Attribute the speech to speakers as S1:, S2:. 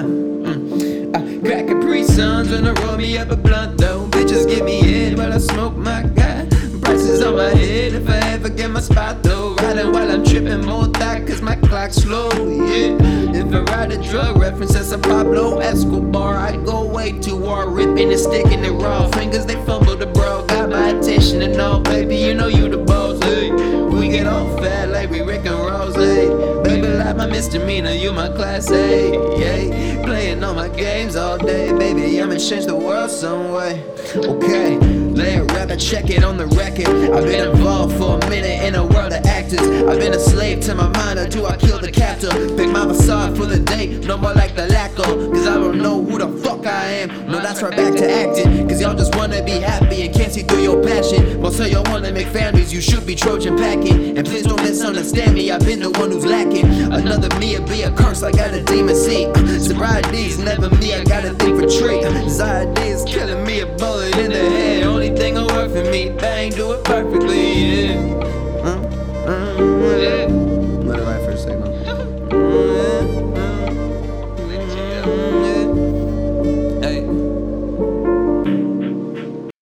S1: I crack Capri Suns when I roll me up a blunt though. Bitches get me in while I smoke my guy. Prices on my head if I ever get my spot though. Riding while I'm tripping more thought cause my clock's slow. Yeah. If I ride a drug reference, that's a Pablo Escobar. I go way too hard, ripping and sticking it raw. Fingers they fumble the bro. Got my attention and all, baby. You know you the boss. Hey. We get all fat like we Rick and Rose. Hey. Like my misdemeanor, you my class A, yeah. Playing all my games all day, baby. I'ma change the world some way. Okay, lay a rapper, check it on the record. I've been involved for a minute in a world of actors. I've been a slave to my mind, or do I kill the captor? Pick my facade for the day, no more like the lacquer. Cause I don't know who the fuck I am. No, that's right back to acting. Cause y'all just wanna be happy and can't see through your passion. Most of y'all wanna make families, you should be Trojan packing. And please don't misunderstand me, I've been the one who's lacking. Another me, it be a curse, I got a demon seat. Sobriety's never me, I got a thief for treat. Is killing me, a bullet in the head. Only thing that work for me, they ain't do it perfectly, yeah. Mm. Let it light for a second. Mm, mm.